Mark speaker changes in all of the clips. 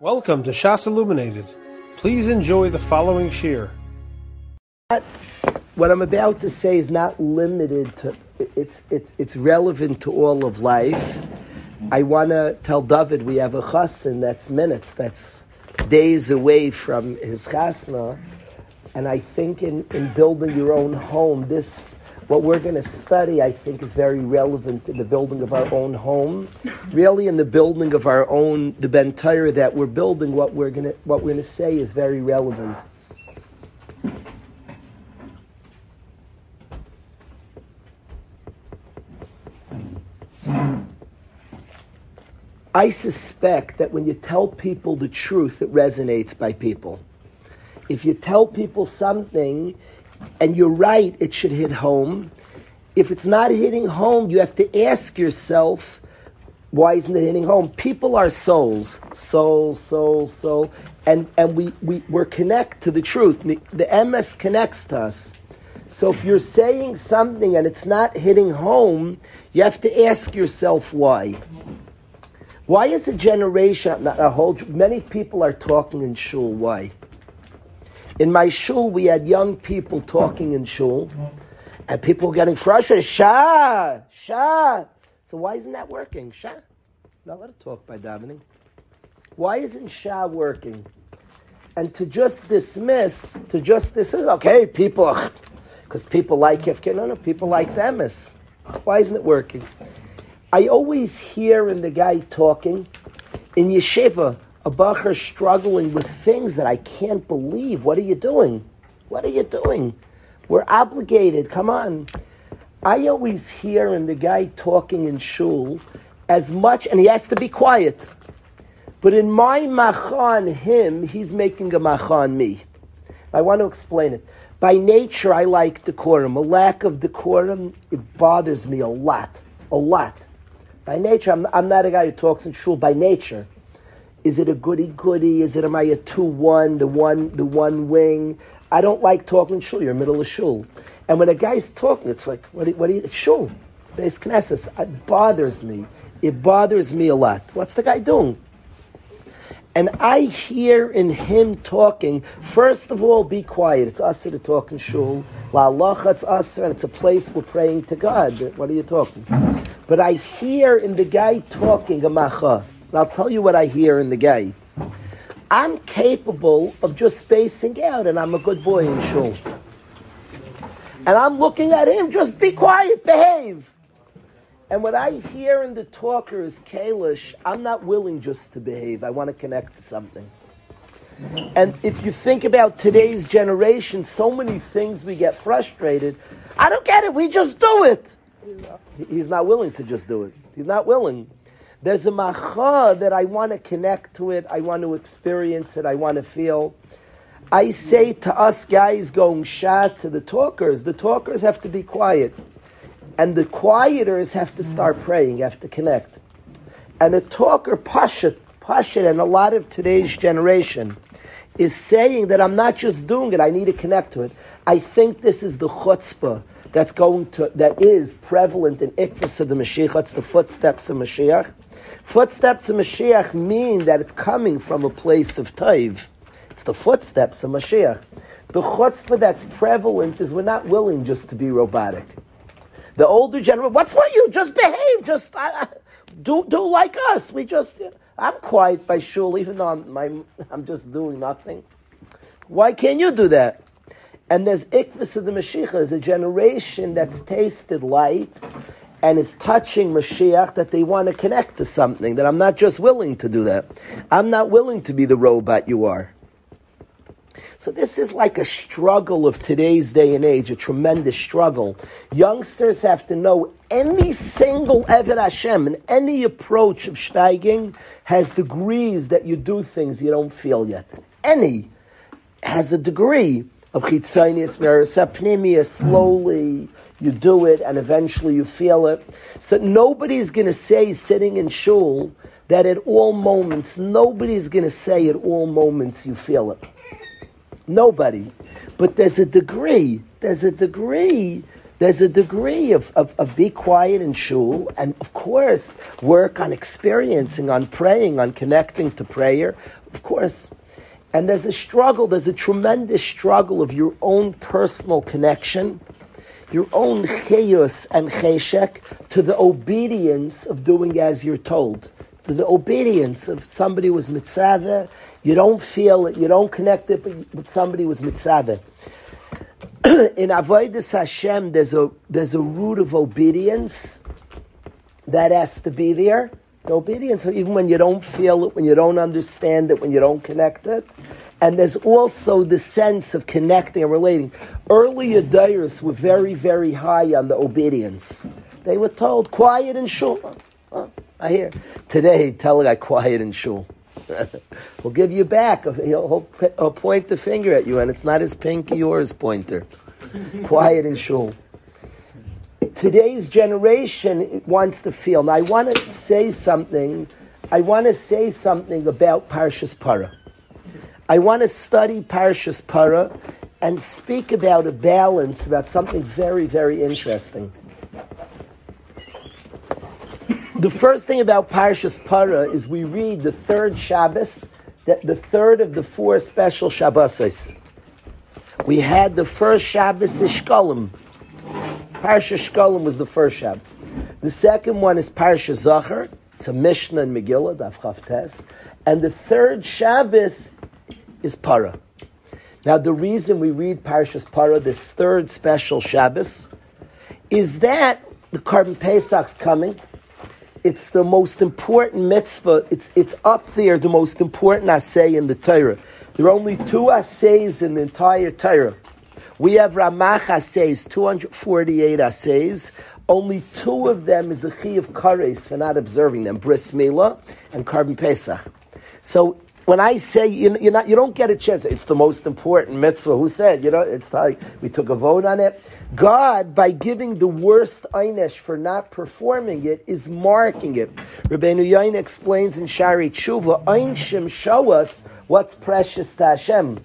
Speaker 1: Welcome to Shas Illuminated. Please enjoy the following shir.
Speaker 2: What I'm about to say is not limited to, it's, it's, it's relevant to all of life. I want to tell David we have a chassan that's minutes, that's days away from his chasna. And I think in, in building your own home, this what we're going to study, I think, is very relevant in the building of our own home. Really, in the building of our own, the Bentire that we're building, what we're going to, what we're going to say is very relevant. I suspect that when you tell people the truth, it resonates by people. If you tell people something and you're right, it should hit home. If it's not hitting home, you have to ask yourself, why isn't it hitting home? People are souls, soul, soul, soul, and and we we we're connect to the truth. The, the emes connects to us. So if you're saying something and it's not hitting home, you have to ask yourself why. Why is a generation, a whole, many people are talking in shul? Why? In my shul, we had young people talking in shul, and people getting frustrated. Shah, Shah. So why isn't that working? Shah. Not let it talk by davening. Why isn't Shah working? And to just dismiss, to just dismiss, okay, people, because people like Hefker. No, no, people like them. Is. Why isn't it working? I always hear in the guy talking in yeshiva a bacher struggling with things that I can't believe. What are you doing? What are you doing? We're obligated. Come on. I always hear in the guy talking in shul as much, and he has to be quiet. But in my machan him, he's making a machan me. I want to explain it. By nature, I like decorum. A lack of decorum, it bothers me a lot. A lot. By nature, I'm, I'm not a guy who talks in shul by nature. Is it a goody goody? Is it am I a two one, the one the one wing? I don't like talking shul. You're middle of shul, and when a guy's talking, it's like what? Do, what do you? Shul, beis knesses. It bothers me. It bothers me a lot. What's the guy doing? And I hear in him talking, first of all, be quiet. It's us to talk in shul. La Allah, it's us, and it's a place we're praying to God. What are you talking? But I hear in the guy talking a macha. And I'll tell you what I hear in the guy. I'm capable of just spacing out, and I'm a good boy in shul. And I'm looking at him, just be quiet, behave. And what I hear in the talker is Kalish, I'm not willing just to behave. I want to connect to something. And if you think about today's generation, so many things we get frustrated. I don't get it. We just do it. He's not willing to just do it. He's not willing. There's a macha that I want to connect to it. I want to experience it. I want to feel. I say to us guys going shot to the talkers, the talkers have to be quiet. And the quieters have to start mm. praying, have to connect. And a talker, Pashat, Pashat, and a lot of today's generation is saying that I'm not just doing it, I need to connect to it. I think this is the chutzpah that's going to, that is prevalent in Ikvas of the Mashiach. That's the footsteps of Mashiach. Footsteps of Mashiach mean that it's coming from a place of Taiv. It's the footsteps of Mashiach. The chutzpah that's prevalent is we're not willing just to be robotic. The older generation, what's what you? Just behave. Just do do like us. We just. I'm quiet by shul, even though I'm my, I'm just doing nothing. Why can't you do that? And there's ikvis of the Mashiach, there's a generation that's tasted light and is touching Mashiach that they want to connect to something, that I'm not just willing to do that. I'm not willing to be the robot you are. So this is like a struggle of today's day and age, a tremendous struggle. Youngsters have to know any single Eved Hashem and any approach of steiging has degrees that you do things you don't feel yet. Any has a degree of chitzonius, penimius, slowly, you do it, and eventually you feel it. So nobody's going to say sitting in shul that at all moments, nobody's going to say at all moments you feel it. Nobody. But there's a degree, there's a degree, there's a degree of, of, of be quiet in shul, and of course, work on experiencing, on praying, on connecting to prayer. Of course. And there's a struggle, there's a tremendous struggle of your own personal connection, your own chayus and cheshek to the obedience of doing as you're told. To the obedience of somebody was mitzvah, you don't feel it, you don't connect it, but somebody was mitzvah. In Avodah Hashem, there's a, there's a root of obedience that has to be there the obedience, even when you don't feel it, when you don't understand it, when you don't connect it. And there's also the sense of connecting and relating. Early Adairs were very, very high on the obedience. They were told, quiet and shul. Oh, I hear. Today, tell a guy, quiet and shul. we'll give you back. He'll, he'll, point the finger at you, and it's not his pinky or his pointer. quiet and shul today's generation wants to feel. Now, I want to say something. I want to say something about Parshas Para. I want to study Parshas Para and speak about a balance, about something very, very interesting. The first thing about Parshas Para is we read the third Shabbos, that the third of the four special Shabbos. We had the first Shabbos Ishkalim, Parsha Shkolim was the first Shabbos. The second one is Parsha Zachar. It's a Mishnah and Megillah, Daf Chavtes. And the third Shabbos is Para. Now, the reason we read Parashas Para, this third special Shabbos, is that the Korban Pesach's coming. It's the most important mitzvah. It's, it's up there, the most important assay in the Torah. There are only two assays in the entire Torah. We have Ramach assays, 248 assays. Only two of them is a chi of kares for not observing them, bris milah and korban pesach. So when I say you, not, you don't get a chance. It's the most important mitzvah. Who said? You know, it's like we took a vote on it. God, by giving the worst einish for not performing it, is marking it. Rabbeinu Yonah explains in Shaarei Teshuva, Einshim show us what's precious to Hashem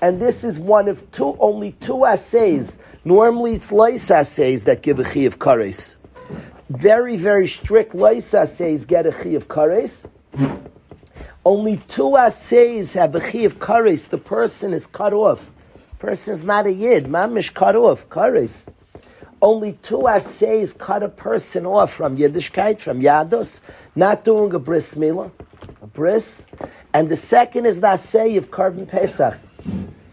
Speaker 2: and this is one of two, only two assays. Normally it's lice assays that give a chi of kares. Very, very strict lice assays get a chi of kares. Only two assays have a chi of kares. The person is cut off. Person is not a yid. Mamish cut off. Kares. Only two assays cut a person off from Yiddishkeit, from Yadus, not doing a bris milah, a bris. And the second is the assay of korban Pesach.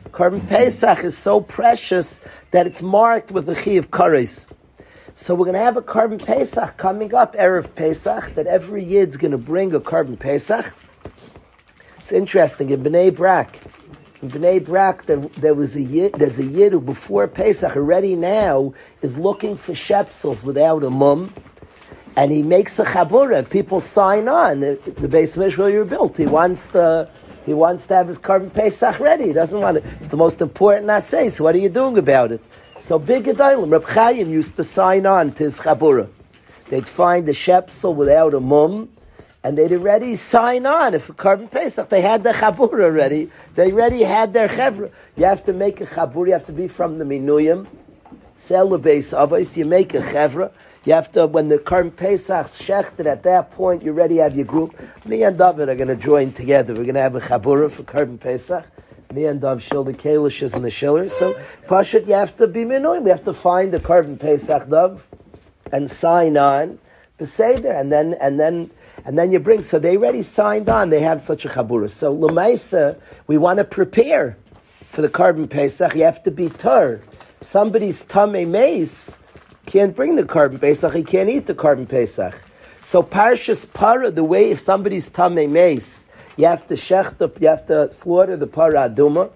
Speaker 2: Korban Pesach is so precious that it's marked with the Chi of Kares. So we're going to have a Korban Pesach coming up, Erev Pesach, that every Yid's going to bring a Korban Pesach. It's interesting, in Bnei Brak, in Bnei Brak, there, there was a yid, there's a Yid who before Pesach already now is looking for shepsels without a mum, and he makes a chabura. People sign on. The, base Israel you're built. He wants the he wants to have his korban Pesach ready. He doesn't want it. It's the most important assay. So what are you doing about it? So big Gedolim, Reb Chaim used to sign on to his chabura. They'd find the shepsel without a mum, and they'd already sign on. If a korban Pesach, they had the chabura already. They already had their chevra. You have to make a chabura. You have to be from the minuyim. Sell the base of us. You make a chevra. You have to, when the Karm Pesach's shechted, at that point, you already have your group. Me and David are going to join together. We're going to have a Chabura for Karm Pesach. Me and Dav shill the Kalishes and the Shillers. So, Pashat, you have to be minoim. We have to find the Karm Pesach Dav and sign on. Beseder, and then, and then, and then you bring, so they already signed on, they have such a chabura. So, Lamaisa, we want to prepare for the korban Pesach, you have to be tur. Somebody's tame mace, can't bring the korban Pesach, he can't eat the korban Pesach. So Parshas Para, the way if somebody's Tamei Mace, you have to shech the, you have to slaughter the Para Aduma,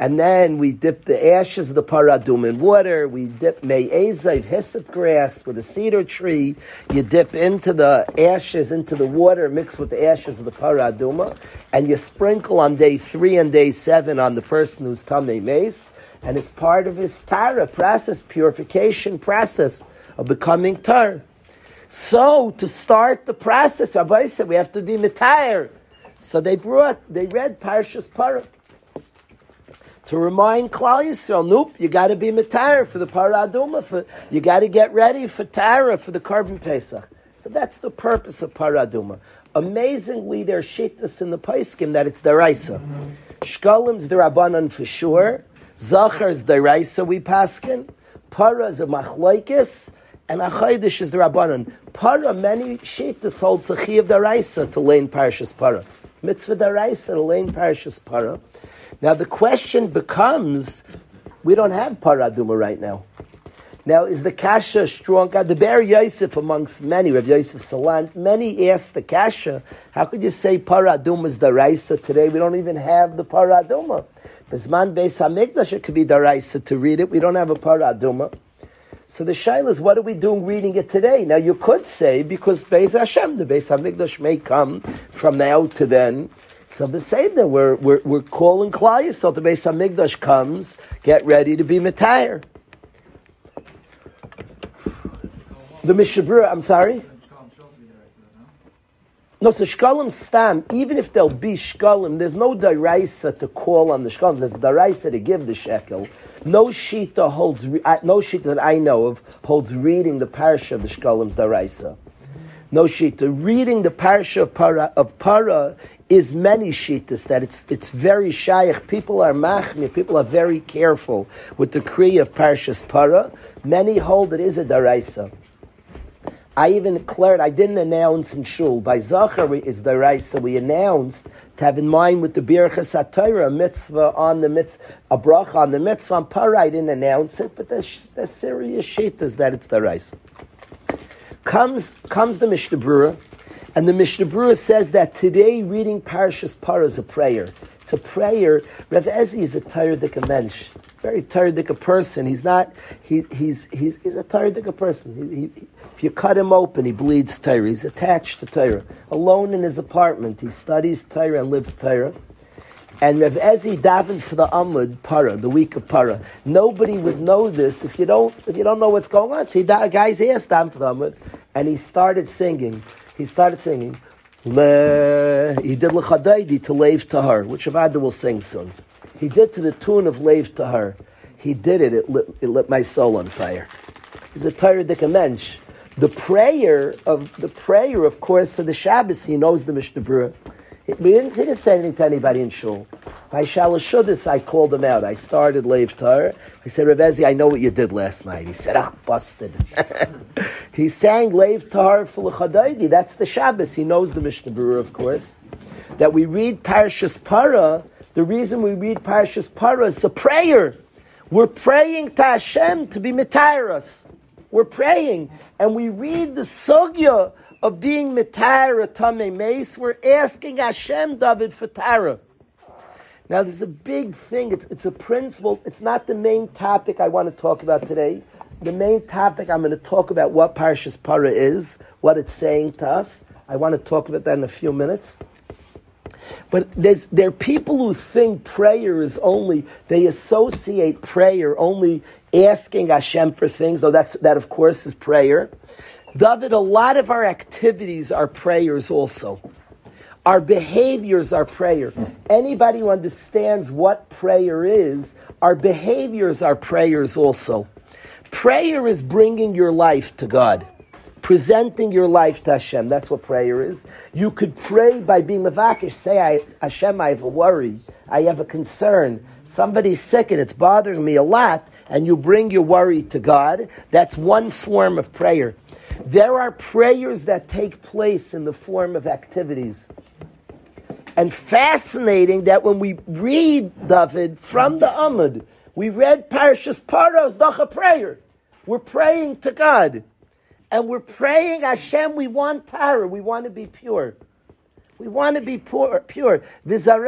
Speaker 2: and then we dip the ashes of the Para Aduma in water, we dip Me'ezav, hyssop grass with a cedar tree, you dip into the ashes, into the water, mixed with the ashes of the Para Aduma, and you sprinkle on day three and day seven on the person who's Tamei Mace, and it's part of his Tara process, purification process of becoming Tar. So to start the process, Rabbi said we have to be Mitayr. So they brought, they read Parshas Para. To remind Klal Yisrael, nope, you got to be Mitayr for the Paraduma, for you got to get ready for Tara for the korban Pesach. So that's the purpose of Paraduma. Amazingly, there's shittas in the paiskim that it's deraisa. Shkalim's the rabbanon for sure. Zachar's deraisa we paskin. Para is a machloikis. And Achaydish is the rabbanon. Para, many shittas hold sachi of deraisa to lane parashas para. Mitzvah deraisa to lane parashas para. Now the question becomes, we don't have paraduma right now. Now, is the kasha strong? The Ber Yosef amongst many, Rav Yosef Salant, many asked the kasha, how could you say paraduma is the raisa today? We don't even have the paraduma. Bisman Beis HaMikdash, it could be the raisa to read it. We don't have a paraduma. So the shaila is, what are we doing reading it today? Now you could say, because Beis Hashem, the Beis HaMikdash may come from now to then, so we're, we're, we're calling Klal so the Beis Hamikdash comes, get ready to be Matire. The Mishnah Brura, I'm sorry? No, so Shkalim Stam, even if there'll be Shkalim, there's no Daraisa to call on the Shkalim, there's Daraisa to give the Shekel. No Shita holds, uh, no Shita that I know of holds reading the Parsha of the Shkalim's Daraisa. No sheet Shita. Reading the Parsha of Para, of Para is many shitas that it's it's very shaykh. People are machmi. People are very careful with the kriya of Parshas Para. Many hold it is a daraisa. I even declared I didn't announce in shul by Zachary is daraisa. We announced to have in mind with the birchas satira mitzvah on the mitzvah a bracha on the mitzvah on Para. I didn't announce it, but the the serious shitas that it's daraisa. Comes comes the Mishnah Brura and the Mishnah Brura says that today reading Parashas Parah is a prayer. It's a prayer. Rev Ezi is a tired mensch, very tired person. He's not. He, he's he's he's a tired person. He, he, if you cut him open, he bleeds Torah. He's attached to Torah. Alone in his apartment, he studies Torah and lives Torah. And Rev Ezi davened for the Amud Para, the week of Para. Nobody would know this if you don't if you don't know what's going on. So he, guys asked daven for the Amud, and he started singing he started singing. Le, he did Lecha Dodi to Leiv Tahar, which Avada will sing soon. He did to the tune of Leiv Tahar. He did it, it lit, it lit my soul on fire. He's a tired mensch. The prayer of the prayer, of course, of the Shabbos, he knows the Mishnah Brura. We didn't, he didn't say anything to anybody in shul. By Shalashudis, I called him out. I started Lev I said, Rev Ezi, I know what you did last night. He said, ah, busted. he sang Lev Tar for Chadaydi. That's the Shabbos. He knows the Mishnah Brura, of course. That we read Parashas Para, the reason we read Parashas Para is a prayer. We're praying to Hashem to be Mitairus. We're praying. And we read the Sugya of being Mitara Tame Mace. We're asking Hashem, David, for Tara. Now, there's a big thing. It's, it's a principle. It's not the main topic I want to talk about today. The main topic, I'm going to talk about what Parshas Para is, what it's saying to us. I want to talk about that in a few minutes. But there's, there are people who think prayer is only, they associate prayer only asking Hashem for things, though that's, that of course is prayer. David, a lot of our activities are prayers also. Our behaviors are prayer. Anybody who understands what prayer is, our behaviors are prayers also. Prayer is bringing your life to God, presenting your life to Hashem. That's what prayer is. You could pray by being mavakish. Say, I, Hashem, I have a worry. I have a concern. Somebody's sick and it's bothering me a lot, and you bring your worry to God. That's one form of prayer. There are prayers that take place in the form of activities. And fascinating that when we read David from the Amud, we read Parashas Paros, Dacha prayer. We're praying to God. And we're praying, Hashem, we want Tara. We want to be pure. We want to be pure. pure. There's a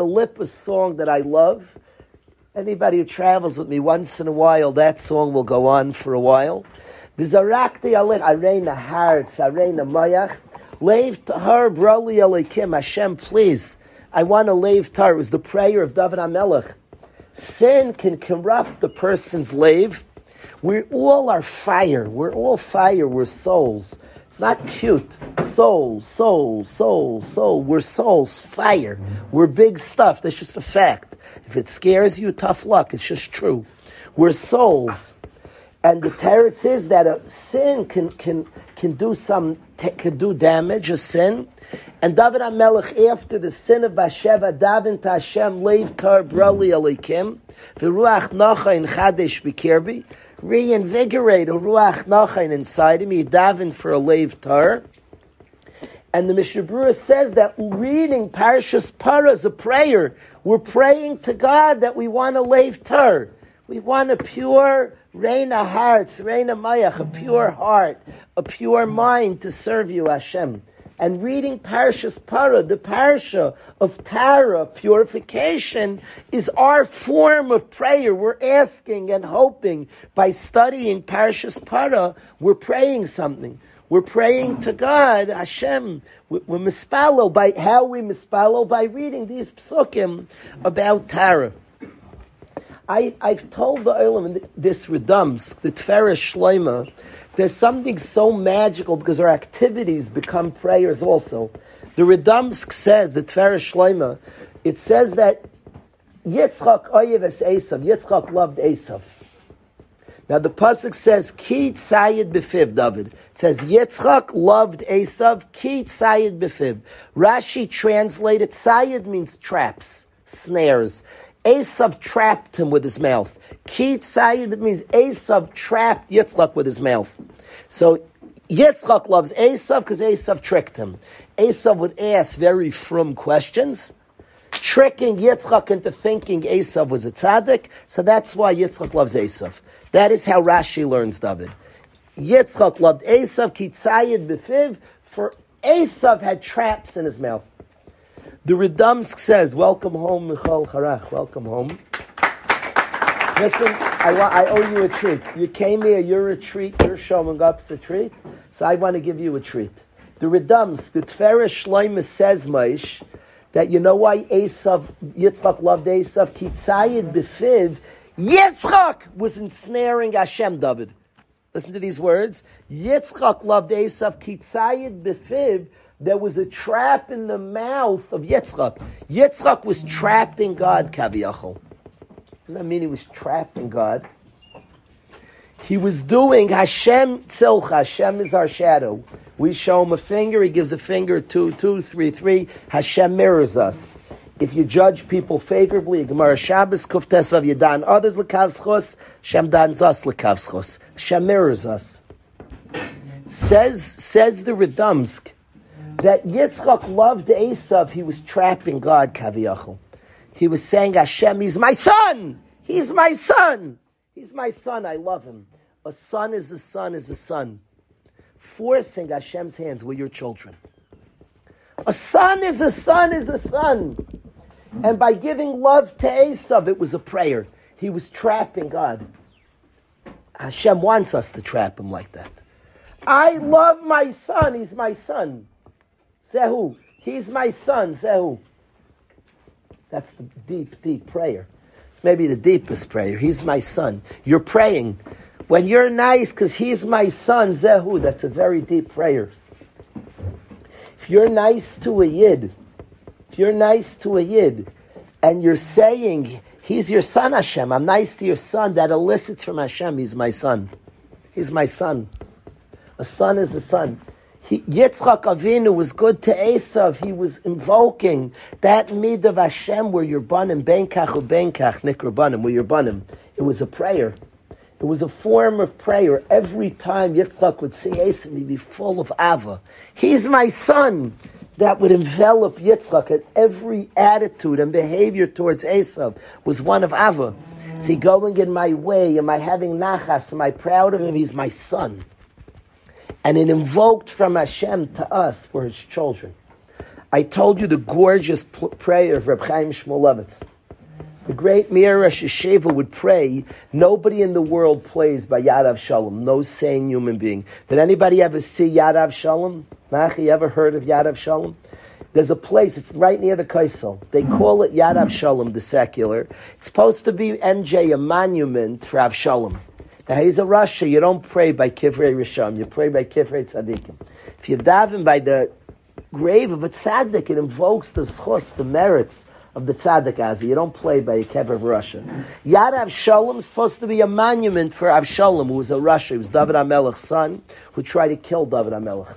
Speaker 2: Lippah song that I love. Anybody who travels with me once in a while, that song will go on for a while. V'zarakti alech arena hearts, arena mayach. Leiv tahar brali alekim. Hashem, please. I want to leiv tahar. It was the prayer of David HaMelech. Sin can corrupt the person's lave. We all are fire. We're all fire. We're souls. It's not cute. Soul, soul, soul, soul. We're souls, fire. We're big stuff. That's just a fact. If it scares you, tough luck. It's just true. We're souls. And the teretz is that a sin can can can do some can do damage, a sin. And David HaMelech, after the sin of Bathsheba, David to Hashem, Tar Brali Alikim, V'ruach Nachain Chadesh B'kirbi, reinvigorate a Ruach Nachain inside him, he daven for a Leiv Tar. And the Mishnah says that reading Parashas Para is a prayer. We're praying to God that we want a Leiv Tar. We want a pure Reina hearts, Reina Mayach, a pure heart, a pure mind to serve you, Hashem. And reading Parashas Para, the parasha of Tara, purification, is our form of prayer. We're asking and hoping by studying Parashas Para, we're praying something. We're praying to God, Hashem. We're, by how we mispalo by reading these psukim about Tara. I, I've told the Olam this Redums, the Tferes Shloima, there's something so magical because our activities become prayers also. The Redumsk says, the Tferes Shloima, it says that Yitzchak Oyev es Esav, Yitzchak loved Esav. Now the pasuk says Ki Tzayid Befiv, David. It says Yitzchak loved Esav, Ki Tzayid Befiv. Rashi translated Tzayid means traps, snares. Esav trapped him with his mouth. Ki Tzayid means Esav trapped Yitzchak with his mouth. So Yitzchak loves Esav because Esav tricked him. Esav would ask very frum questions, tricking Yitzchak into thinking Esav was a tzaddik. So that's why Yitzchak loves Esav. That is how Rashi learns David. Yitzchak loved Esav, Ki Tzayid Befiv, for Esav had traps in his mouth. The Redumsk says, "Welcome home, Michal Harach. Welcome home." Listen, I, want, I owe you a treat. You came here, you're a treat, you're showing up as a treat, so I want to give you a treat. The Redumsk, the Tferes Shloima says, Maish, that you know why Esav, Yitzchak loved Esav, Kitzayid Befiv, Yitzchak was ensnaring Hashem, David. Listen to these words. Yitzchak loved Esav, Kitzayid Befiv, there was a trap in the mouth of Yitzchak. Yitzchak was trapping God, Kaviyachol. Does that mean he was trapping God? He was doing Hashem tzilcha. Hashem is our shadow. We show him a finger, he gives a finger, two, two, three, three. Hashem mirrors us. If you judge people favorably, Gemara Shabbos, Kuftes Vav Yadan, others lekavschos, Hashem dans us lekavschos. Hashem mirrors us. Says, says the Redumsk, that Yitzchak loved Esav, he was trapping God, Kaviyachal. He was saying, Hashem, he's my son! He's my son! He's my son, I love him. A son is a son is a son. Forcing Hashem's hands, we're your children. A son is a son is a son. And by giving love to Esav, it was a prayer. He was trapping God. Hashem wants us to trap him like that. I love my son, he's my son. Zehu. He's my son, Zehu. That's the deep, deep prayer. It's maybe the deepest prayer. He's my son. You're praying. When you're nice because he's my son, Zehu, that's a very deep prayer. If you're nice to a Yid, if you're nice to a Yid, and you're saying, he's your son, Hashem, I'm nice to your son, that elicits from Hashem, he's my son. He's my son. A son is a son. He, Yitzchak Avinu was good to Esav. He was invoking that mid of Hashem where you're banim, benkach or benkach, nikra where you're banim. It was a prayer. It was a form of prayer. Every time Yitzchak would see Esav, he'd be full of ava. He's my son. That would envelop Yitzchak, and every attitude and behavior towards Esav was one of ava. Is he going in my way? Am I having nachas? Am I proud of him? He's my son and it invoked from Hashem to us for his children. I told you the gorgeous prayer of Reb Chaim Shmulevitz. The great Mir Rosh Hashiva would pray, nobody in the world plays by Yad Avshalom, no sane human being. Did anybody ever see Yad Avshalom? Nachi, ever heard of Yad Avshalom? There's a place, it's right near the Kosel. They call it Yad Avshalom, the secular. It's supposed to be MJ, a monument for Avshalom. He's a rasha. You don't pray by Kivrei Risham. You pray by Kivrei Tzadikim. If you daven by the grave of a tzaddik, it invokes the schos, the merits of the tzaddik Azza. You don't play by a kever of rasha. Yad Avshalom is supposed to be a monument for Avshalom, who was a rasha. He was David HaMelech's son, who tried to kill David HaMelech.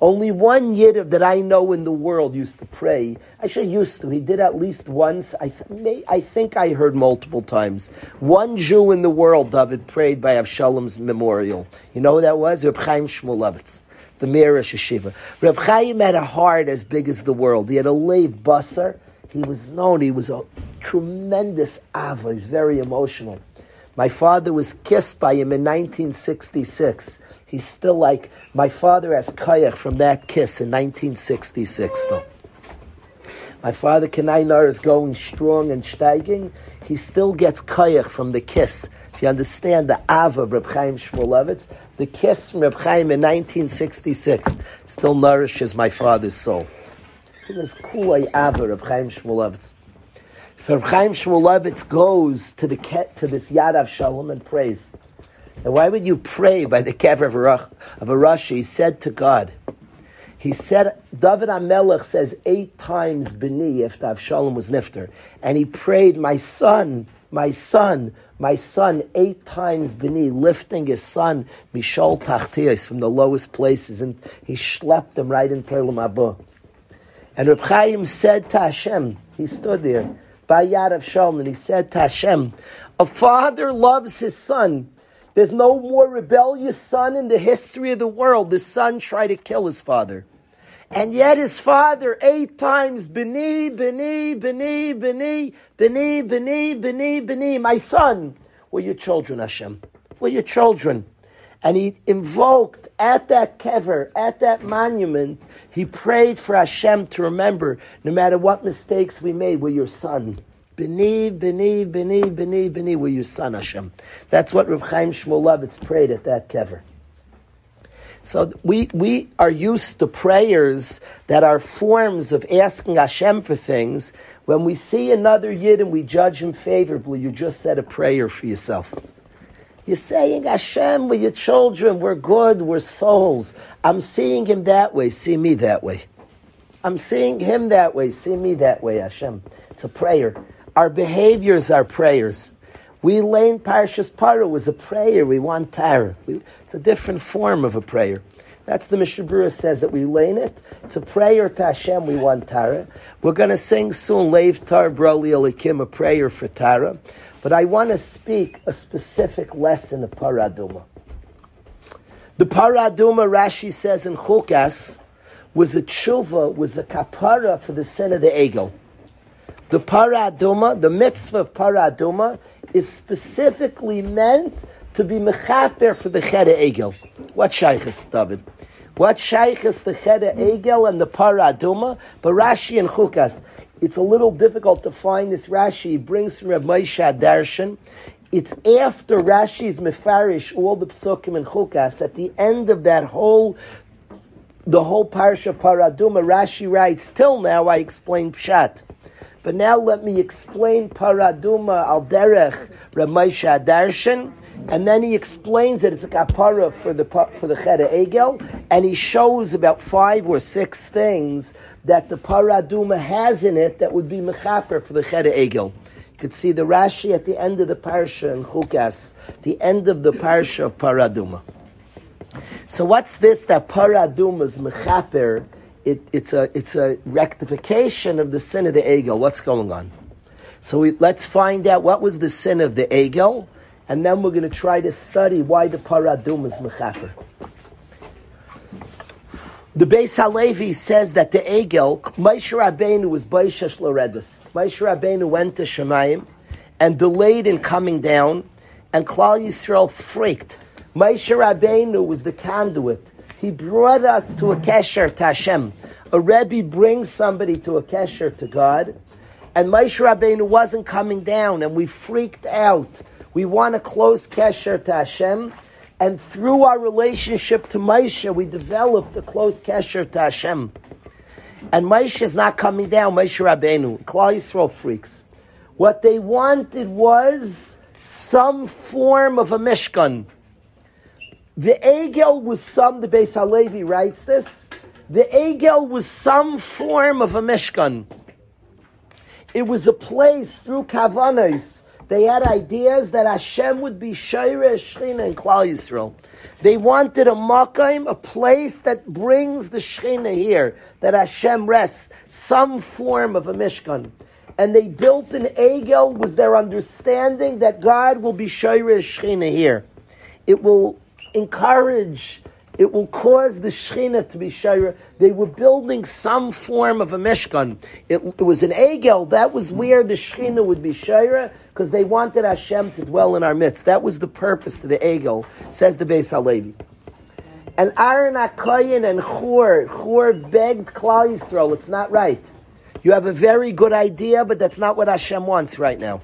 Speaker 2: Only one Yiddiv that I know in the world used to pray. Actually, used to. He did at least once. I, th- may, I think I heard multiple times. One Jew in the world, David, prayed by Avshalom's memorial. You know who that was? Reb Chaim Shmulevitz, the mayor of Yeshiva. Reb Chaim had a heart as big as the world. He had a lave busser. He was known. He was a tremendous ava. He was very emotional. My father was kissed by him in 1966. He's still like, my father has kayak from that kiss in 1966 though. My father Kanainar is going strong and steiging. He still gets kayak from the kiss. If you understand the Ava of Reb Chaim Shmulevitz, the kiss from Reb Chaim in 1966 still nourishes my father's soul. It was cool Ava Reb Chaim Shmulevitz. So Reb Chaim Shmulevitz goes to the to this Yad Shalom and prays. And why would you pray by the kever of a rasha? He said to God, he said, David HaMelech says eight times B'ni after Avshalom was nifter. And he prayed, my son, my son, my son, eight times B'ni, lifting his son, Mishol Tachtiyos, from the lowest places. And he schlepped him right into Olam Haba. And Reb Chaim said to Hashem, he stood there, by Yad Avshalom, and he said to Hashem, a father loves his son there's no more rebellious son in the history of the world. The son tried to kill his father. And yet his father eight times, Beni, Beni, Beni, Beni, Beni, Beni, Beni, Beni, my son, we're your children, Hashem. We're your children. And he invoked at that kever, at that monument, he prayed for Hashem to remember, no matter what mistakes we made, we're your son. B'ni, b'ni, b'ni, b'ni, b'ni, we're your son, Hashem. That's what Reb Chaim Shmulevitz prayed at that kever. So we, we are used to prayers that are forms of asking Hashem for things. When we see another Yid and we judge him favorably, you just said a prayer for yourself. You're saying, Hashem, we're your children, we're good, we're souls. I'm seeing him that way, see me that way. I'm seeing him that way, see me that way, Hashem. It's a prayer. Our behaviors are prayers. We lane Parshas Paro was a prayer. We want Tara. it's a different form of a prayer. That's the Mishnah Brura says that we lane it. It's a prayer to Hashem. We want Tara. We're going to sing soon Leiv Tar Broli Elikim, a prayer for Tara. But I want to speak a specific lesson of Paraduma. The Paraduma, Rashi says in Chukas, was a tshuva, was a kapara for the sin of the egel. The paraduma, the mitzvah of paraduma, is specifically meant to be mechaper for the cheder egel. What shaykhis, David? What shaykhis the cheder egel and the paraduma? But Rashi and Chukas, it's a little difficult to find this Rashi. He brings from Reb Moshe Darshan. It's after Rashi's mefarish all the psukim and Chukas. At the end of that whole the whole parsha paraduma, Rashi writes, till now I explain pshat. But now let me explain Paraduma al Derech Ramesha Darshan, and then he explains that it's a kapara for the for the Cheda Egel, and he shows about five or six things that the Paraduma has in it that would be mechaper for the Cheda Egel. You could see the Rashi at the end of the parsha in Chukas, the end of the parsha of Paraduma. So what's this that Paraduma is mechaper it, it's, a, it's a rectification of the sin of the egel. What's going on? So we, let's find out what was the sin of the egel, and then we're going to try to study why the paradum is mechafer. The Beis Halevi says that the egel, Moshe Rabbeinu was Baishash Loredus. Moshe Rabbeinu went to Shemayim and delayed in coming down, and Klal Yisrael freaked. Moshe Rabbeinu was the conduit he brought us to a kesher to Hashem. A Rebbe brings somebody to a kesher to God, and Moshe Rabbeinu wasn't coming down, and we freaked out. We want a close kesher to Hashem, and through our relationship to Moshe, we developed a close kesher to Hashem. And Moshe is not coming down, Moshe Rabbeinu. Klal Yisrael freaks. What they wanted was some form of a Mishkan. The Egel was some, the Beis Halevi writes this, the Egel was some form of a Mishkan. It was a place through Kavanos. They had ideas that Hashem would be Shaira, Shechina, and Klal Yisrael. They wanted a Makayim, a place that brings the Shechina here, that Hashem rests, some form of a Mishkan. And they built an Egel, was their understanding that God will be Shaira, Shechina here. It will encourage it will cause the Shechina to be Shaira. They were building some form of a Mishkan. It, it was an Egel. That was where the Shechina would be Shaira because they wanted Hashem to dwell in our midst. That was the purpose to the Egel, says the Beis Halevi. And Aaron Akayin and Chur, Chur begged Klal Yisrael. It's not right. You have a very good idea, but that's not what Hashem wants right now.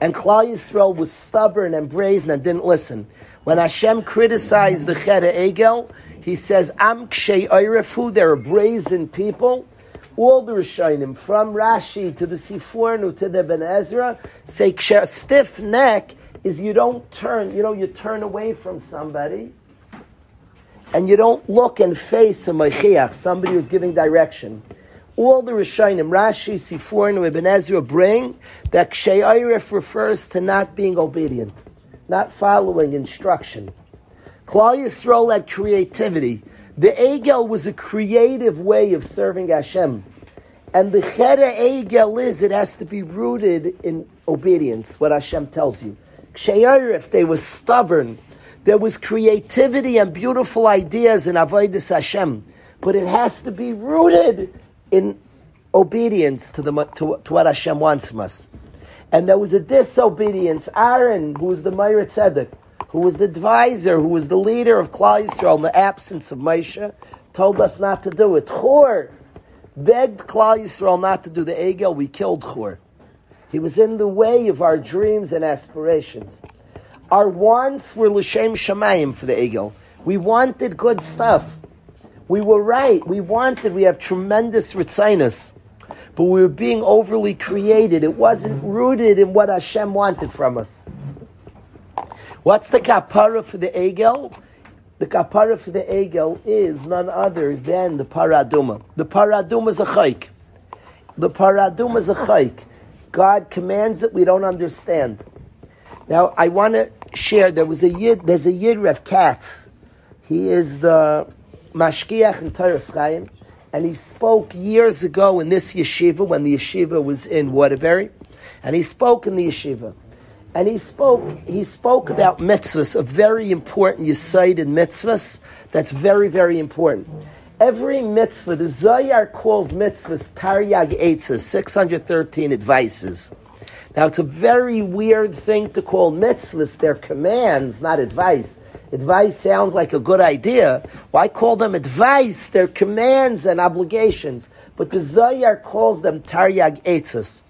Speaker 2: And Klal Yisrael was stubborn and brazen and didn't listen. When Hashem criticized the Chera Egel, he says, Am Kshay Oyrefu, they're a brazen people. All the Rishonim, from Rashi to the Sforno to the Ibn Ezra, say a stiff neck is you don't turn, you know, you turn away from somebody and you don't look and face a Mechiach, somebody who's giving direction. All the Rishonim, Rashi, Sforno, Ibn Ezra bring that Oyref refers to not being obedient not following instruction. Klal Yisrael had creativity. The Egel was a creative way of serving Hashem. And the Chere Egel is, it has to be rooted in obedience, what Hashem tells you. If they were stubborn. There was creativity and beautiful ideas in Avodah Hashem. But it has to be rooted in obedience to, the, to, to what Hashem wants from us and there was a disobedience. Aaron, who was the Meir Tzedek, who was the advisor, who was the leader of Klal Yisrael in the absence of Moshe, told us not to do it. Chor begged Klal Yisrael not to do the Egel. We killed Chor. He was in the way of our dreams and aspirations. Our wants were l'shem shamayim for the Egel. We wanted good stuff. We were right. We wanted. We have tremendous ritzinus but we were being overly created. It wasn't rooted in what Hashem wanted from us. What's the kapara for the egel? The kapara for the egel is none other than the paraduma. The paraduma is a chayk. The paraduma is a chayk. God commands it, we don't understand. Now, I want to share, there was a yid, there's a yid, Rev Katz. He is the mashkiach in Torah Chaim and he spoke years ago in this yeshiva when the yeshiva was in Waterbury, and he spoke in the yeshiva, and he spoke he spoke about mitzvahs, a very important yisaid in mitzvahs that's very very important. Every mitzvah, the Zohar calls mitzvahs Taryag Eitzah, 613 advices. Now it's a very weird thing to call mitzvahs, they're commands, not advice. Advice sounds like a good idea. Why call them advice? They're commands and obligations. But the Zohar calls them Taryag Eitzas.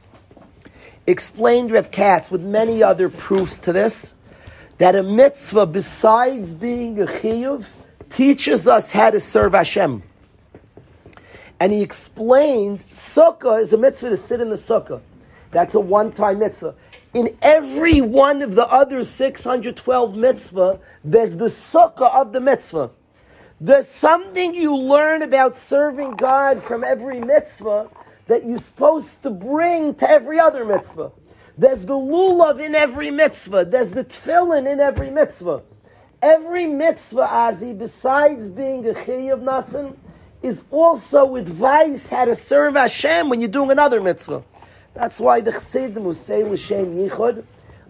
Speaker 2: Explained Rev Katz with many other proofs to this, that a mitzvah, besides being a chiyuv, teaches us how to serve Hashem. And he explained, sukkah is a mitzvah to sit in the sukkah. That's a one-time mitzvah. In every one of the other 612 mitzvah, there's the sukkah of the mitzvah. There's something you learn about serving God from every mitzvah that you're supposed to bring to every other mitzvah. There's the lulav in every mitzvah. There's the tefillin in every mitzvah. Every mitzvah, Azi, besides being a of nasan, is also advice how to serve Hashem when you're doing another mitzvah. That's why the Chassidim say L'Shem Yichud,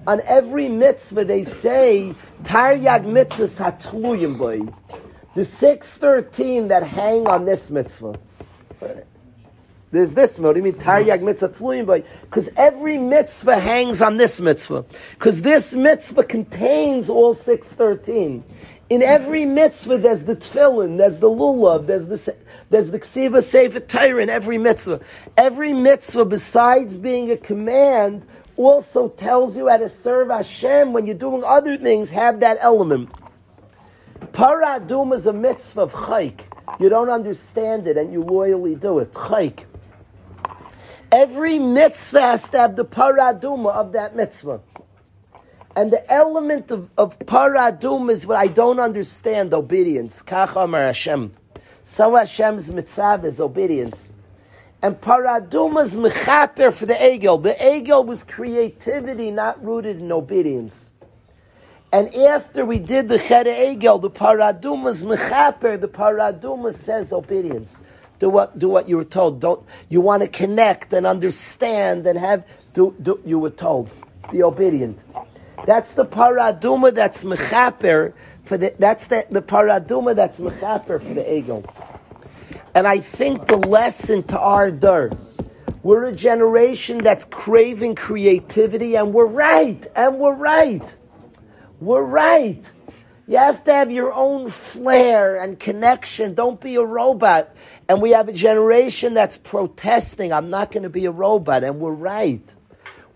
Speaker 2: on every mitzvah they say, Taryag mitzvahs hatluyim boy. The 613 that hang on this mitzvah. There's this mode. I mean, Taryag mitzvah tluyim boy. Because every mitzvah hangs on this mitzvah. Because this mitzvah contains all 613. In every mitzvah, there's the tefillin, there's the lulav, there's the there's the ksiva sefer Torah in every mitzvah. Every mitzvah, besides being a command, also tells you how to serve Hashem. When you're doing other things, have that element. Paradum is a mitzvah of chayk. You don't understand it, and you loyally do it. Chayk. Every mitzvah has to have the paraduma of that mitzvah. And the element of, of paradum is what I don't understand, obedience. Kach Amar Hashem. So Hashem's mitzvah is obedience. And paraduma is mechaper for the egel. The egel was creativity, not rooted in obedience. And after we did the chere egel, the paraduma is mechaper. The paraduma says obedience. Do what do what you were told. Don't you want to connect and understand and have do, do you were told. Be obedient. That's the paraduma that's mechaper for the that's the, the paraduma that's mechaper for the ego. And I think the lesson to our dar, we're a generation that's craving creativity, and we're right, and we're right. We're right. You have to have your own flair and connection. Don't be a robot. And we have a generation that's protesting, I'm not going to be a robot, and we're right.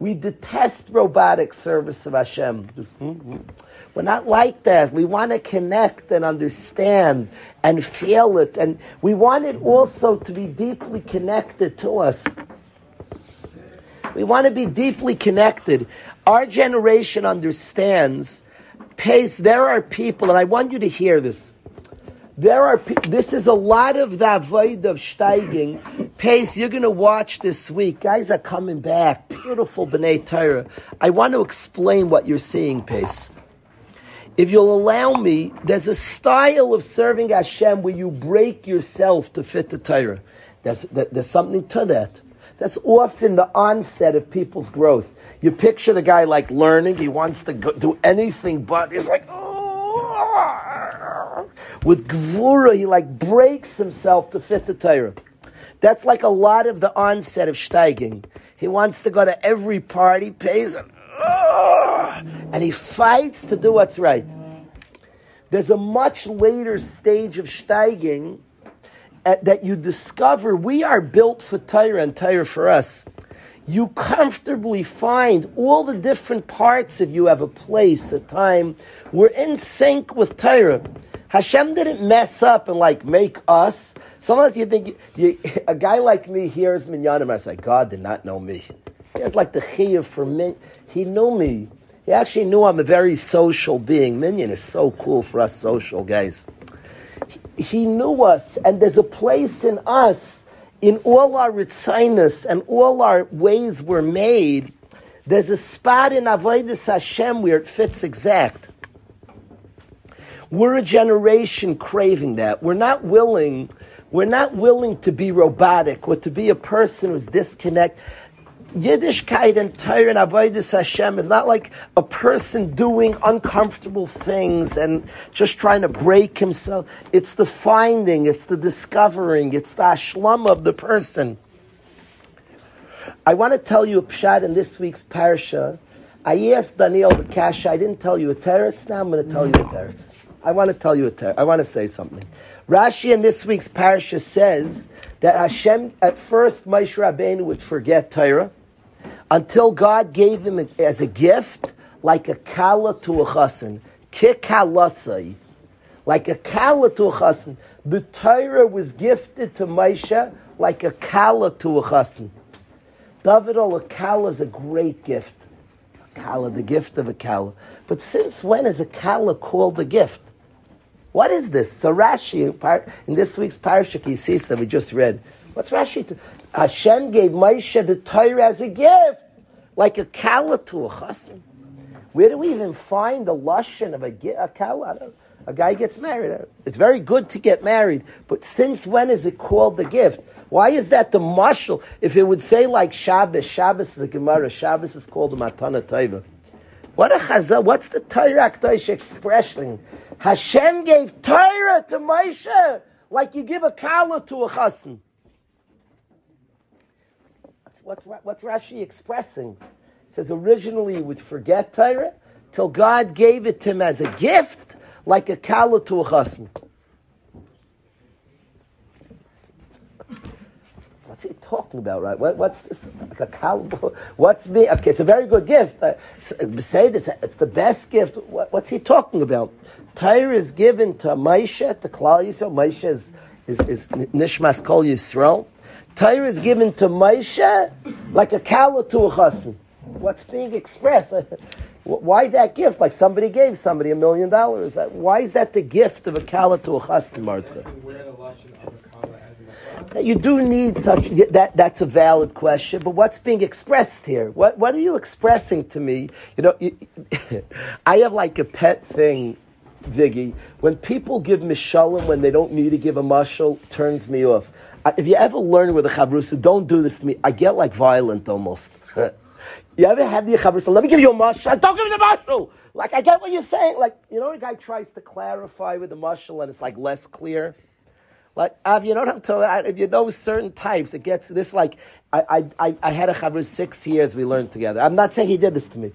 Speaker 2: We detest robotic service of Hashem. We're not like that. We want to connect and understand and feel it. And we want it also to be deeply connected to us. We want to be deeply connected. Our generation understands, pays, there are people, and I want you to hear this. There are, this is a lot of the avoid of steiging. Pace, you're going to watch this week. Guys are coming back. Beautiful B'nai Torah. I want to explain what you're seeing, Pace. If you'll allow me, there's a style of serving Hashem where you break yourself to fit the Torah. There's, there's something to that. That's often the onset of people's growth. You picture the guy like learning, he wants to go, do anything but, he's like, oh. Ah! With gvura, he like breaks himself to fit the Torah. That's like a lot of the onset of steiging. He wants to go to every party, pays, and he fights to do what's right. There's a much later stage of steiging at, uh, that you discover we are built for Torah and Torah for us. You comfortably find all the different parts of you have a place, a time. We're in sync with Torah. Hashem didn't mess up and like make us. Sometimes you think you, a guy like me hears minyanim. I say, God did not know me. He has like the chiyuv for me. He knew me. He actually knew I'm a very social being. Minyan is so cool for us social guys. He, he knew us, and there's a place in us, in all our ritzainis and all our ways we're made. There's a spot in Avodah Hashem where it fits exact. We're a generation craving that. We're not willing. We're not willing to be robotic or to be a person who's disconnect. Yiddishkeit and Torah and Avodah Hashem is not like a person doing uncomfortable things and just trying to break himself. It's the finding, it's the discovering, it's the ashlam of the person. I want to tell you a pshat in this week's parsha. I asked Daniel the cash. I didn't tell you a teretz. Now I'm going to tell you a teretz. I want to tell you a teretz. I want to say something. Rashi in this week's parsha says that Hashem, at first, Moshe Rabbeinu would forget Torah until God gave him as a gift, like a kala to a chassan, kikalasai, like a kala to a chassan. The Torah was gifted to Moshe like a kala to a chassan. David oh, a kala is a great gift. A kala, the gift of a kala. But since when is a kala called a gift? What is this? So Rashi, in this week's Parashah Kisisa that we just read, what's Rashi? To, Hashem gave Moshe the Torah as a gift, like a kala to a chassan. Where do we even find the lashon of a, a kala? A guy gets married. It's very good to get married, but since when is it called the gift? Why is that the mashal? If it would say like Shabbos, Shabbos is a Gemara, Shabbos is called a Matana Taiva. What a chazal, what's the Torah expression? Hashem gave Torah to Moshe like you give a kala to a chassan what's, what's Rashi expressing? He says originally he would forget Torah till God gave it to him as a gift, like a kala to a chassan. What's he talking about, right? What, what's this? Like a kala? What's me? Okay, it's a very good gift. Uh, uh say this, uh, it's the best gift. What, what's he talking about? Torah is given to Moshe, to Klal Yisrael. Moshe is, is, is Nishmas Kol Yisrael. Torah is given to Moshe like a kala to a chassan. What's being expressed? Uh, why that gift? Like somebody gave somebody a million dollars. Why is that the gift of a kala to a chassan, Martha? You do need such that. That's a valid question. But what's being expressed here? What What are you expressing to me? You know, you, I have like a pet thing, Viggy. When people give mishalim when they don't need to give a mashal, turns me off. If you ever learn with a chabrusa, don't do this to me. I get like violent almost. you ever had the chabrusa? Let me give you a mashal. Don't give me the mashal. Like I get what you're saying. Like you know, a guy tries to clarify with the mashal and it's like less clear. Like, Av, you know what I'm talking If you know certain types, it gets this like, I, I, I had a chavru six years we learned together. I'm not saying he did this to me.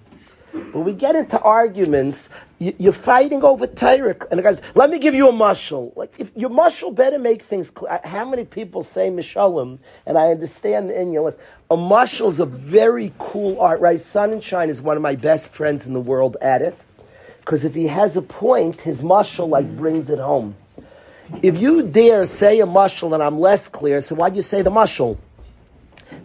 Speaker 2: But we get into arguments, you, are fighting over Torah, and the guys, let me give you a mushal. Like, if your mushal better make things clear. Uh, how many people say mishalim? And I understand the Inyalis. A mushal is a very cool art, right? Sunshine is one of my best friends in the world at it. Because if he has a point, his mushal like brings it home. If you dare say a mushal and I'm less clear, so why'd you say the mushal?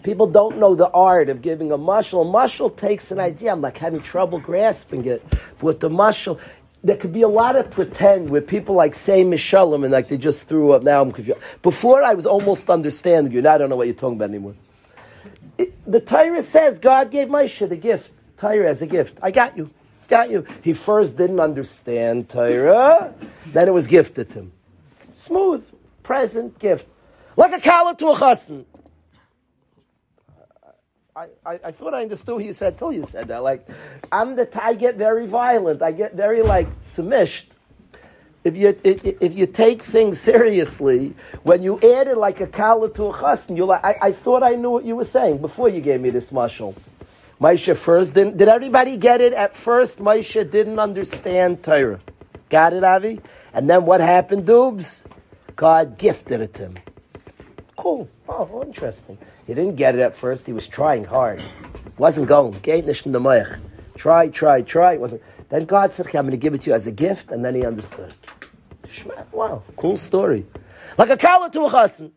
Speaker 2: People don't know the art of giving a mushal. A mushal takes an idea. I'm like having trouble grasping it. With the mushal, there could be a lot of pretend where people like say Mishalim and like they just threw up. Now I'm confused. Before I was almost understanding you. Now I don't know what you're talking about anymore. It, the Torah says God gave Moshe the gift. Torah as a gift. I got you. Got you. He first didn't understand Torah, then it was gifted to him. Smooth, present gift. Like a kala to a chassan. I, I, I, thought I understood what you said till you said that. Like, I'm the I get very violent. I get very like submished. If you if, if you take things seriously, when you add it like a kala to a chassan, you're like. I, I thought I knew what you were saying before you gave me this mashal. Moshe first didn't. Did everybody get it at first? Moshe didn't understand Torah. Got it, Avi? And then what happened, Dubes? God gifted it to him. Cool. Oh, interesting. He didn't get it at first. He was trying hard. Wasn't going. Try, try, try. Wasn't. Then God said, okay, I'm going to give it to you as a gift. And then he understood. Wow. Cool story. Like a kala to a chassan.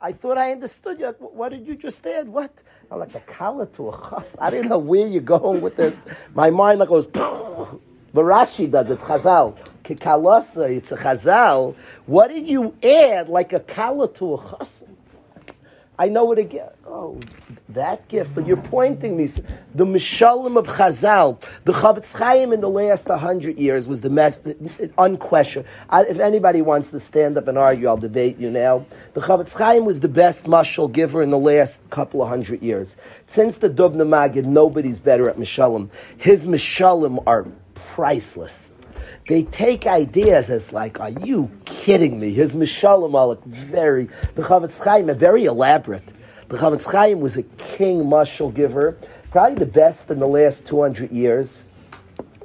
Speaker 2: I thought I understood you. What did you just add? What? I'm like a kala to a chassan. I didn't know where you're going with this. My mind like goes, but Rashi does it, Chazal. Kikalasa, it's a Chazal. What did you add like a kala to a chassan? I know what again. Oh, that gift. But you're pointing me. The Mishalim of Chazal, the Chofetz Chaim in the last hundred years was the best, unquestioned. if anybody wants to stand up and argue, I'll debate you now. The Chofetz Chaim was the best mashal giver in the last couple of hundred years. Since the Dubna Magid, nobody's better at Mishalim. His Mishalim are priceless. They take ideas as like, are you kidding me? His Mishalim Malik, very, the Chofetz Chaim, very elaborate. The Chofetz Chaim was a king mashal giver, probably the best in the last 200 years.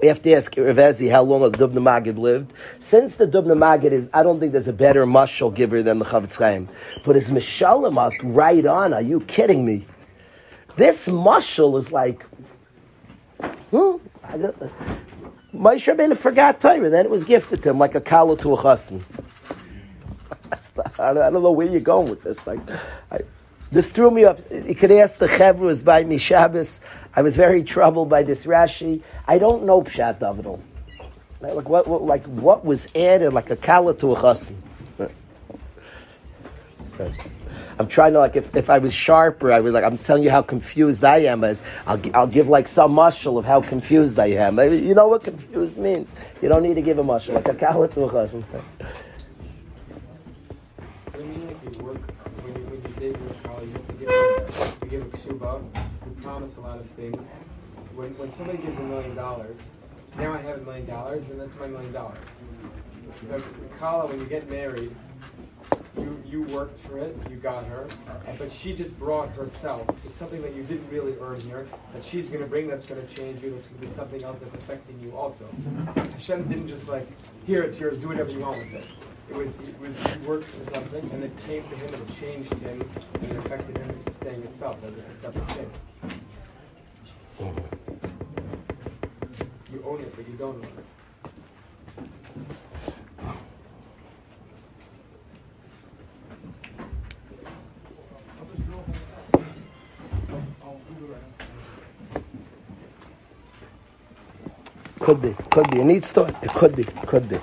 Speaker 2: We have to ask Rev Ezi how long the Dubna Magid lived. Since the Dubna Magid is, I don't think there's a better mashal giver than the Chofetz Chaim. But his Mishalim right on, are you kidding me? This mashal is like, hmm, Moshe Rabbeinu forgot Torah, then it was gifted to him like a kala to a chassan. I don't know where you're going with this. Like, I, this threw me up. You could ask the Chevras by me Shabbos. I was very troubled by this Rashi. I don't know Pshat Davidol. Like what, what, like what was added like a kala to a chassan. I'm trying to like if, if I was sharper, I was like I'm telling you how confused I am. As I'll I'll give like some mushal of how confused I am. You know what confused means. You don't need to give a mushal like a kalat
Speaker 3: chassan. you mean if you work when you when you did Rushwala, you have to give a ksuba, you promise a lot of things. When, somebody gives a million dollars, now I have a million dollars, and that's my million dollars. The kala, when you get married, you, worked for it, you got her, but she just brought herself. It's something that you didn't really earn here, that she's going to bring that's going to change you, that's going to be something else that's affecting you also. Mm-hmm. Hashem didn't just like, here, it's yours, do whatever you want with it. It was, it was he worked for something, and it came to him, and it changed him, and it affected him staying itself as a separate thing. Mm-hmm. You own it, but you don't own it.
Speaker 2: Could be, could be. A neat story. It could be, could be.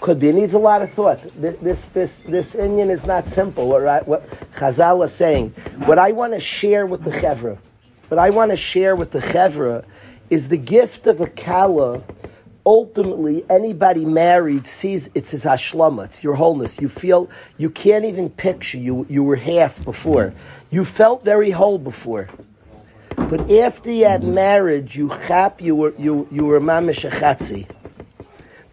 Speaker 2: Could be. It needs a lot of thought. This this this Indian is not simple. What, what Chazal is saying. What I want to share with the chevra, what I want to share with the chevra, is the gift of a kala. Ultimately, anybody married sees it's his hashlama, it's your wholeness. You feel you can't even picture you. You were half before. You felt very whole before. But after you had mm-hmm. marriage, you chap, you were you you were mamish achatzi.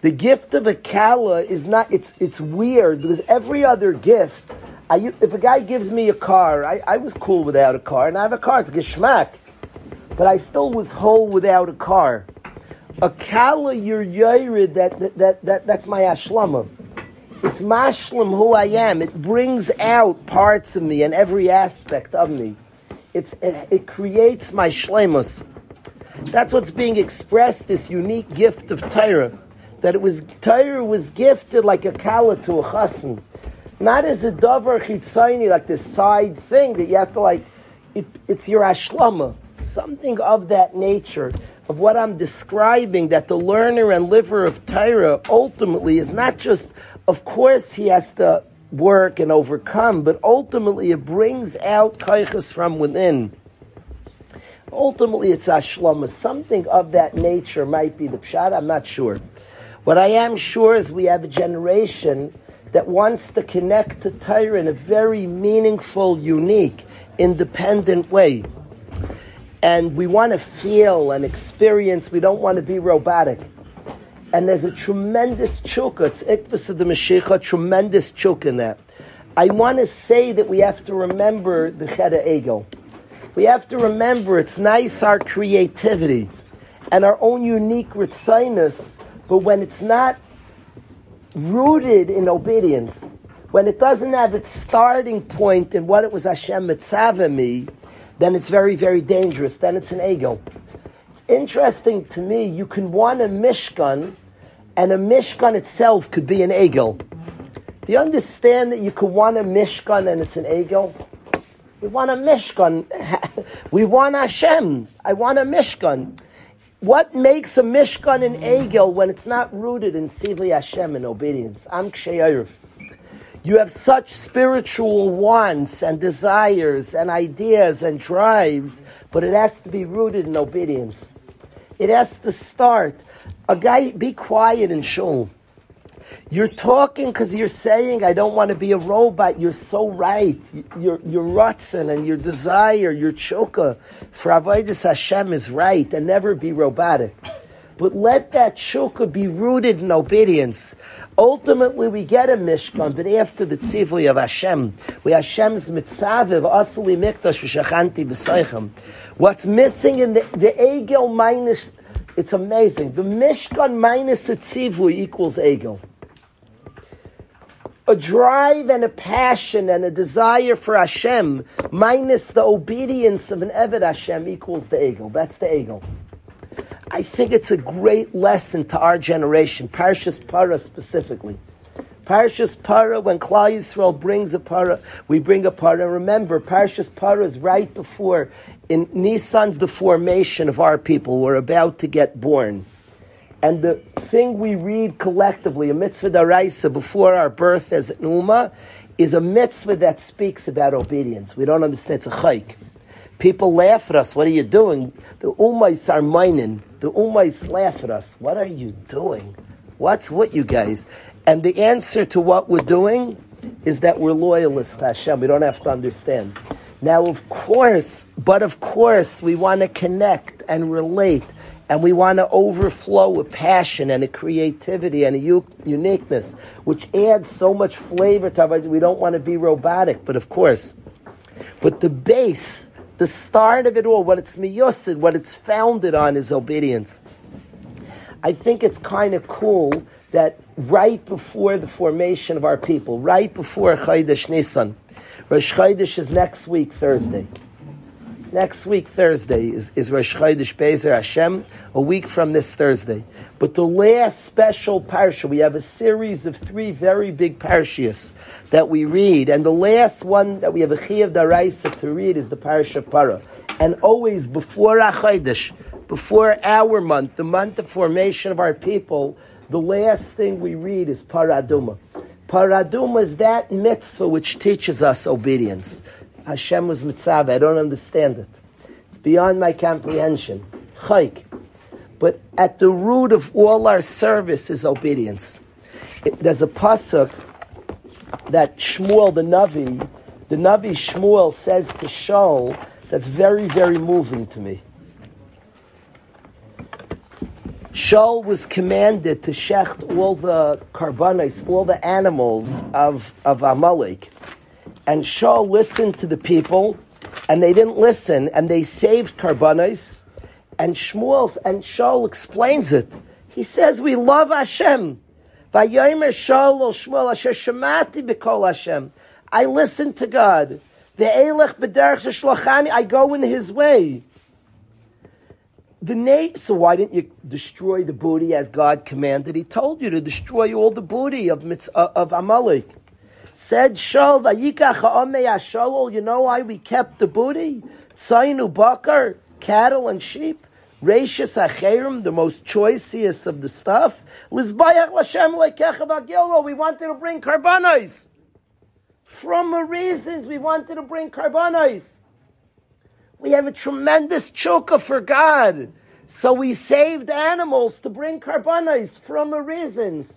Speaker 2: the gift of a kala is not, it's, it's weird because every other gift, I, if a guy gives me a car, I, I was cool without a car, and I have a car, it's a geschmack. But I still was whole without a car. A kala, you're yorid, that, that, that, that, that's my ashlama. It's mashlam who I am. It brings out parts of me and every aspect of me. It's, it, it creates my shlemus. That's what's being expressed, this unique gift of Torah that it was Torah was gifted like a kala to a chassan, not as a davar chitzayni like this side thing that you have to like. It, it's your ashlama, something of that nature of what I'm describing. That the learner and liver of Torah ultimately is not just, of course, he has to work and overcome, but ultimately it brings out kaiches from within. Ultimately, it's ashlama. Something of that nature might be the pshat. I'm not sure. What I am sure is we have a generation that wants to connect to Torah in a very meaningful, unique, independent way. And we want to feel and experience, we don't want to be robotic. And there's a tremendous chukka, it's ikvas of the Mashiach, tremendous chukka in that. I want to say that we have to remember the Cheda Egel. We have to remember it's nice our creativity and our own unique ritzinus but when it's not rooted in obedience, when it doesn't have its starting point in what it was Hashem mitzvah me, then it's very, very dangerous. Then it's an ego. It's interesting to me, you can want a Mishkan, and a Mishkan itself could be an ego. Do you understand that you could want a Mishkan and it's an ego? We want a Mishkan. we want Hashem. I want a Mishkan. What makes a Mishkan an Egel when it's not rooted in tzivui Hashem and obedience? I'm Ksheyayrv. You have such spiritual wants and desires and ideas and drives, but it has to be rooted in obedience. It has to start. A guy, be quiet in shul. You're talking because you're saying, I don't want to be a robot. You're so right. Your, your rutzen and your desire, your choka for Avodah Hashem is right and never be robotic. But let that choka be rooted in obedience. Ultimately, we get a Mishkan, but after the tzivui of Hashem, we Hashem's mitzaviv, asuli mikdash v'shachanti b'soichem. What's missing in the, the Egel minus, it's amazing. The Mishkan minus the tzivui equals Egel a drive and a passion and a desire for Hashem minus the obedience of an Eved Hashem equals the ego. That's the ego. I think it's a great lesson to our generation, Parshas Para specifically. Parshas Para, when Klal Yisrael brings a Para, we bring a Para. Remember, Parshas Para is right before, in Nisan's the formation of our people. We're about to get born. And the thing we read collectively, a mitzvah daraisa, before our birth as an ummah, is a mitzvah that speaks about obedience. We don't understand. It's a chayk. People laugh at us. What are you doing? The ummahs are mining. The ummahs laugh at us. What are you doing? What's what you guys? And the answer to what we're doing is that we're loyalists to Hashem. We don't have to understand. Now, of course, but of course, we want to connect and relate and we want to overflow with passion and a creativity and a u- uniqueness, which adds so much flavor to our. We don't want to be robotic, but of course, but the base, the start of it all, what it's miyusid, what it's founded on, is obedience. I think it's kind of cool that right before the formation of our people, right before Chodesh Nisan, Rosh Chodesh is next week, Thursday. Next week, Thursday, is, is Rosh Chodesh Bezer Hashem, a week from this Thursday. But the last special parsha, we have a series of three very big parshias that we read, and the last one that we have a Chiyav Daraisa to read is the parsha Para. And always before Chodesh, before our month, the month of formation of our people, the last thing we read is Paraduma. Paraduma is that mitzvah which teaches us obedience. Hashem was mitzvah. I don't understand it. It's beyond my comprehension. Chayk. But at the root of all our service is obedience. It, there's a pasuk that Shmuel the Navi, the Navi Shmuel says to Shaul, that's very, very moving to me. Shaul was commanded to shecht all the karbanos, all the animals of, of Amalek. And Shaul listened to the people, and they didn't listen, and they saved Karbanis. And Shmuel and Shaul explains it. He says, "We love Hashem." Shaul Shmuel Shemati B'Kol Hashem. I listen to God. The. I go in His way. The na- so why didn't you destroy the booty as God commanded? He told you to destroy all the booty of Mitz- uh, of Amalek. Said Shaul, "Vayikach Shaul." You know why we kept the booty? Tzainu bakar, cattle and sheep. Rashis acherim, the most choicest of the stuff. Lizbayach l'Shem lekecha. We wanted to bring karbanos. From the reasons we wanted to bring karbanos. We have a tremendous choka for God. So we saved animals to bring karbanos from the reasons.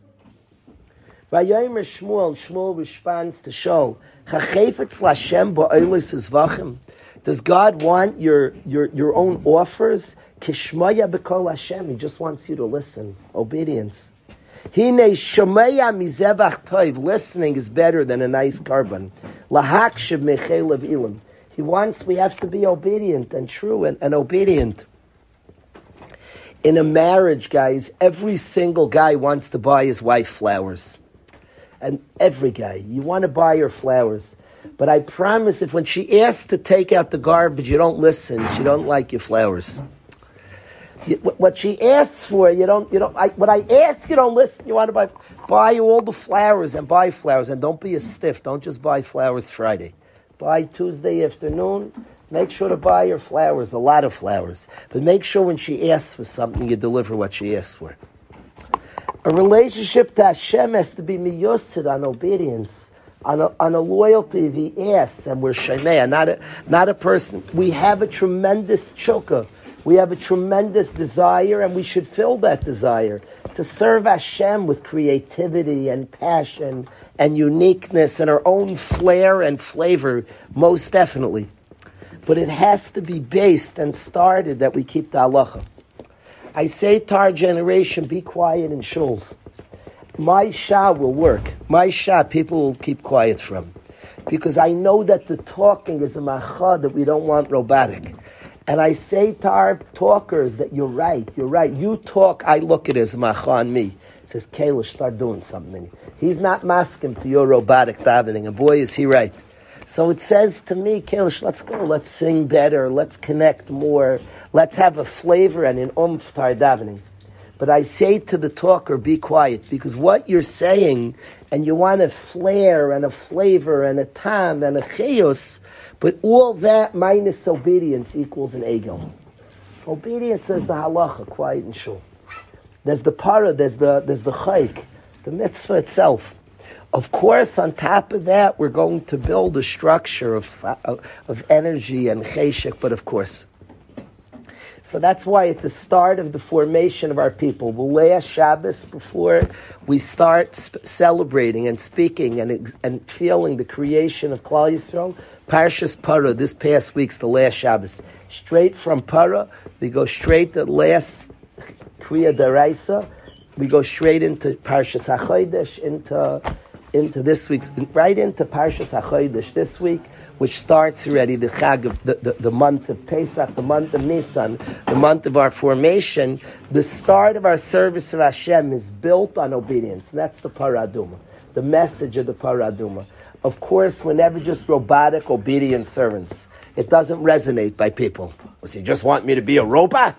Speaker 2: Vayomer Shmuel, Shmuel responds to Shaul, Chachefetz Lashem ba'olis vachim. Does God want your, your, your own offers? Kishmaya b'kol Hashem. He just wants you to listen. Obedience. Hine shomeya mizevach toiv. Listening is better than a nice korban. Lahakshiv mechelev ilim. He wants, we have to be obedient and true and, and obedient. In a marriage, guys, every single guy wants to buy his wife flowers. And every guy, you want to buy her flowers. But I promise if when she asks to take out the garbage, you don't listen, she don't like your flowers. You, what she asks for, you don't, you don't, I, what I ask, you don't listen. You want to buy, buy all the flowers and buy flowers and don't be a stiff. Don't just buy flowers Friday. Buy Tuesday afternoon. Make sure to buy her flowers, a lot of flowers. But make sure when she asks for something, you deliver what she asks for. A relationship to Hashem has to be miyusid on obedience, on a, on a loyalty if he asks, and we're shemea, not a, not a person. We have a tremendous choka. We have a tremendous desire, and we should fill that desire to serve Hashem with creativity and passion and uniqueness and our own flair and flavor, most definitely. But it has to be based and started that we keep the halacha. I say to our generation, be quiet in shuls. My shah will work. My shah, people will keep quiet from. Because I know that the talking is a macha that we don't want robotic. And I say to our talkers that you're right, you're right. You talk, I look at it as macha on me. He says, Kalish, start doing something. He's not masking to your robotic davening, and boy, is he right. So it says to me, Kalish, let's go, let's sing better, let's connect more, let's have a flavor and an umph to our davening. But I say to the talker, be quiet, because what you're saying, and you want a flair and a flavor and a tam and a chaos, but all that minus obedience equals an ego. Obedience is the halacha, quiet and shul. There's the para, there's the there's the chayk, the mitzvah itself. Of course, on top of that, we're going to build a structure of of, energy and cheshek. But of course, so that's why at the start of the formation of our people, the last Shabbos before we start sp- celebrating and speaking and and feeling the creation of Klal Yisrael, Parshas Para. This past week's the last Shabbos. Straight from Para, we go straight to the last Kriya Daraisa. We go straight into Parshas HaChodesh, into into this week's right into Parshas HaChodesh this week, which starts already the Chag of the, the, the, month of Pesach, the month of Nisan, the month of our formation. The start of our service of Hashem is built on obedience, and that's the Paraduma, the message of the Paraduma. Of course, we're never just robotic, obedient servants. It doesn't resonate by people. So you just want me to be a robot?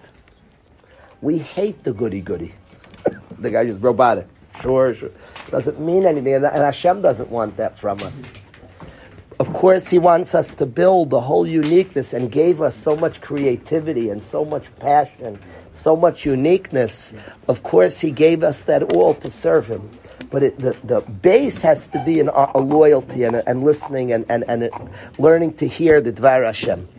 Speaker 2: We hate the goody goody. the guy is robotic. Sure, sure. Doesn't mean anything, and Hashem doesn't want that from us. Of course, He wants us to build the whole uniqueness and gave us so much creativity and so much passion, so much uniqueness. Of course, He gave us that all to serve Him. But it, the, the base has to be an, a loyalty and, and listening and, and, and learning to hear the Dvar Hashem.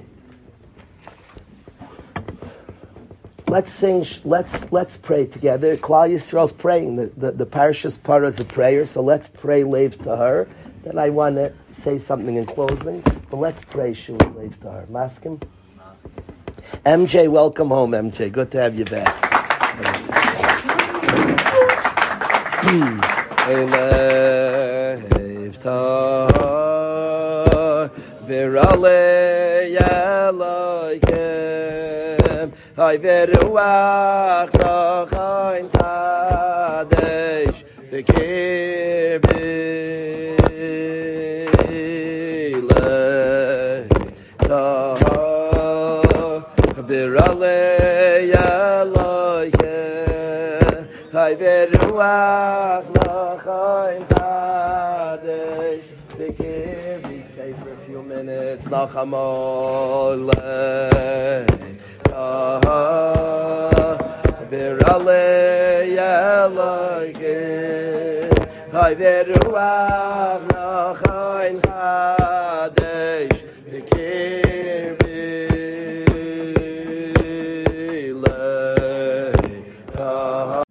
Speaker 2: Let's sing, let's let's pray together. Klal Yisrael's praying. The the, the parashas part is a prayer, so let's pray lave to her. Then I want to say something in closing, but let's pray Shul lave to her. Maskim. MJ, welcome home, MJ. Good to have you back. oi wer wach da kein tadisch de kebe le berale ya loye hay wer wach da kein tadisch de say for a few minutes nach amol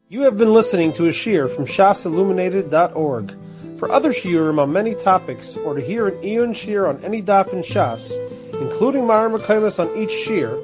Speaker 1: You have been listening to a shiur from shasilluminated.org. For other shiurim on many topics, or to hear an Eon shiur on any daf in Shas, including Mareh Mekomos on each shiur,